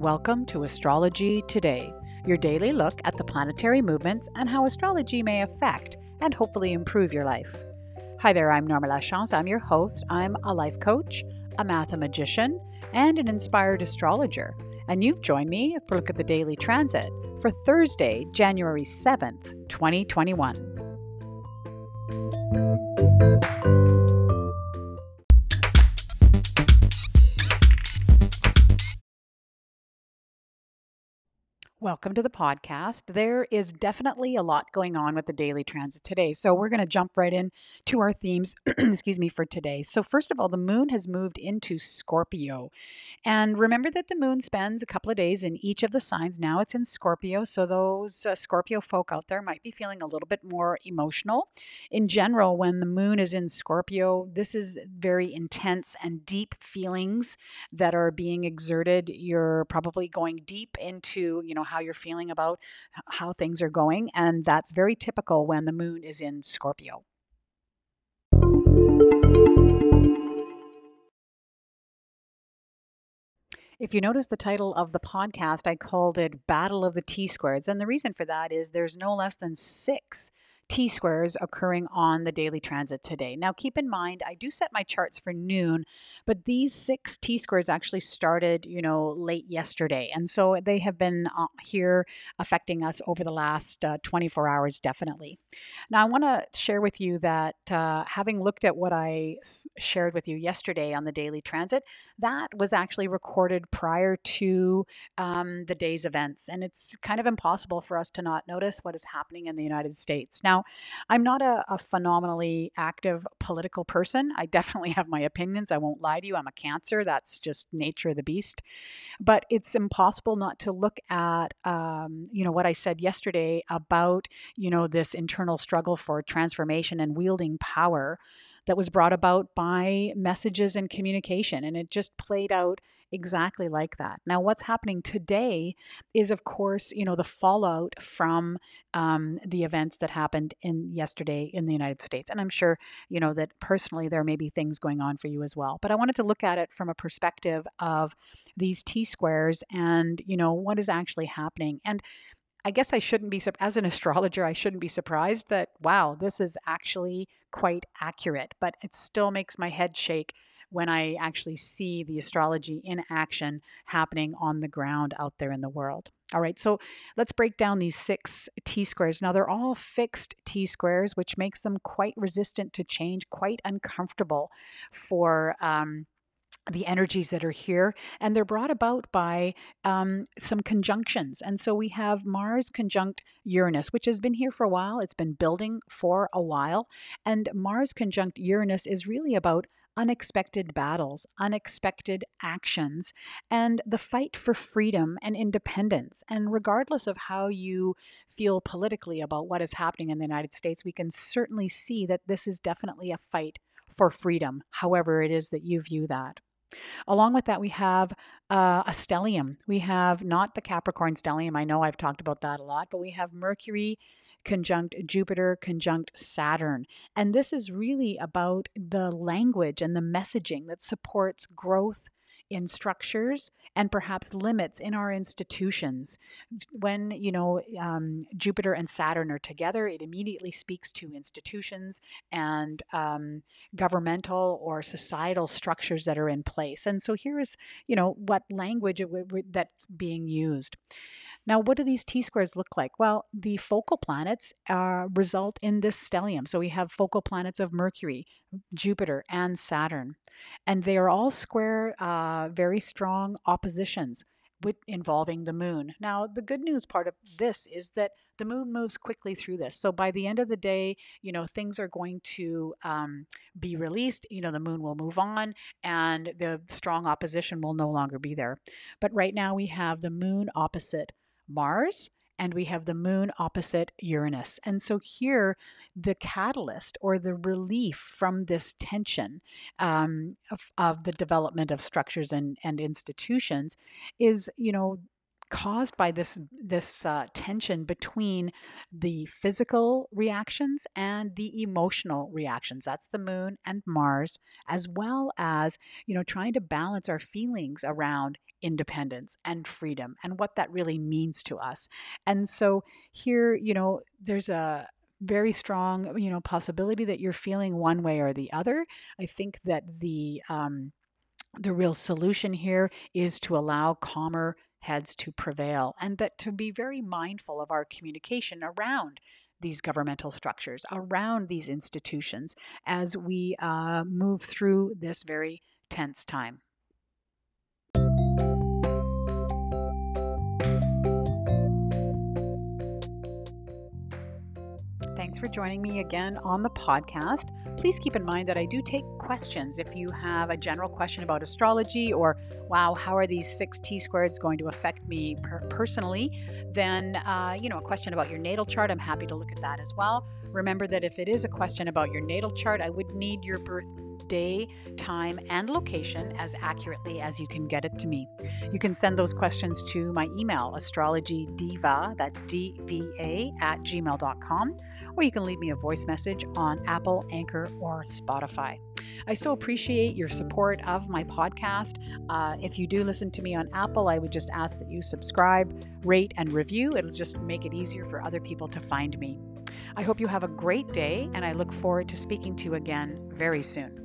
welcome to Astrology Today, your daily look at the planetary movements and how astrology may affect and hopefully improve your life. Hi there, I'm Norma Lachance. I'm your host. I'm a life coach, a mathemagician, and an inspired astrologer. And you've joined me for a look at the daily transit for Thursday, January 7th, 2021. Welcome to the podcast. There is definitely a lot going on with the daily transit today. So we're going to jump right in to our themes, excuse me, for today. So first of all, the moon has moved into Scorpio. And remember that the moon spends a couple of days in each of the signs. Now it's in Scorpio, so those uh, Scorpio folk out there might be feeling a little bit more emotional. In general, when the moon is in Scorpio, this is very intense and deep feelings that are being exerted. You're probably going deep into, you know, how you're feeling about how things are going. And that's very typical when the moon is in Scorpio. If you notice the title of the podcast, I called it Battle of the T Squareds. And the reason for that is there's no less than six T squares occurring on the daily transit today. Now, keep in mind, I do set my charts for noon, but these six T squares actually started, you know, late yesterday. And so they have been uh, here affecting us over the last uh, 24 hours, definitely. Now, I want to share with you that uh, having looked at what I s- shared with you yesterday on the daily transit, that was actually recorded prior to um, the day's events. And it's kind of impossible for us to not notice what is happening in the United States. Now, I'm not a, a phenomenally active political person. I definitely have my opinions. I won't lie to you. I'm a cancer. That's just nature of the beast. But it's impossible not to look at, um, you know, what I said yesterday about, you know, this internal struggle for transformation and wielding power that was brought about by messages and communication. And it just played out exactly like that. Now, what's happening today is, of course, you know, the fallout from um, the events that happened in yesterday in the United States. And I'm sure, you know, that personally there may be things going on for you as well. But I wanted to look at it from a perspective of these T squares and, you know, what is actually happening. And I guess I shouldn't be, as an astrologer, I shouldn't be surprised that, wow, this is actually quite accurate, but it still makes my head shake when I actually see the astrology in action happening on the ground out there in the world. All right, so let's break down these six T squares. Now, they're all fixed T squares, which makes them quite resistant to change, quite uncomfortable for. Um, the energies that are here, and they're brought about by um, some conjunctions. And so we have Mars conjunct Uranus, which has been here for a while. It's been building for a while. And Mars conjunct Uranus is really about unexpected battles, unexpected actions, and the fight for freedom and independence. And regardless of how you feel politically about what is happening in the United States, we can certainly see that this is definitely a fight for freedom, however it is that you view that. Along with that, we have uh, a stellium. We have not the Capricorn stellium. I know I've talked about that a lot, but we have Mercury conjunct Jupiter conjunct Saturn. And this is really about the language and the messaging that supports growth in structures and perhaps limits in our institutions. When, you know, um, Jupiter and Saturn are together, it immediately speaks to institutions and um, governmental or societal structures that are in place. And so here is, you know, what language that's being used. Now, what do these T squares look like? Well, the focal planets uh, result in this stellium. So we have focal planets of Mercury, Jupiter, and Saturn. And they are all square, uh, very strong oppositions with, involving the moon. Now, the good news part of this is that the moon moves quickly through this. So by the end of the day, you know, things are going to um, be released. You know, the moon will move on and the strong opposition will no longer be there. But right now we have the moon opposite Mars and we have the moon opposite Uranus. And so here, the catalyst or the relief from this tension um, of, of, the development of structures and, and institutions is, you know, caused by this this uh, tension between the physical reactions and the emotional reactions. That's the moon and mars as well as you know trying to balance our feelings around independence and freedom and what that really means to us. And so here you know there's a very strong you know possibility that you're feeling one way or the other. I think that the um, the real solution here is to allow calmer heads to prevail and that to be very mindful of our communication around these governmental structures, around these institutions as we uh, move through this very tense time. Thanks for joining me again on the podcast. Please keep in mind that I do take questions. If you have a general question about astrology or, wow, how are these six T squareds going to affect me per- personally, then, uh, you know, a question about your natal chart, I'm happy to look at that as well. Remember that if it is a question about your natal chart, I would need your birth day, time, and location as accurately as you can get it to me. You can send those questions to my email, astrologydiva, that's D-V-A, at gmail.com, or you can leave me a voice message on Apple, Anchor, or Spotify. I so appreciate your support of my podcast. Uh, if you do listen to me on Apple, I would just ask that you subscribe, rate, and review. It'll just make it easier for other people to find me. I hope you have a great day, and I look forward to speaking to you again very soon.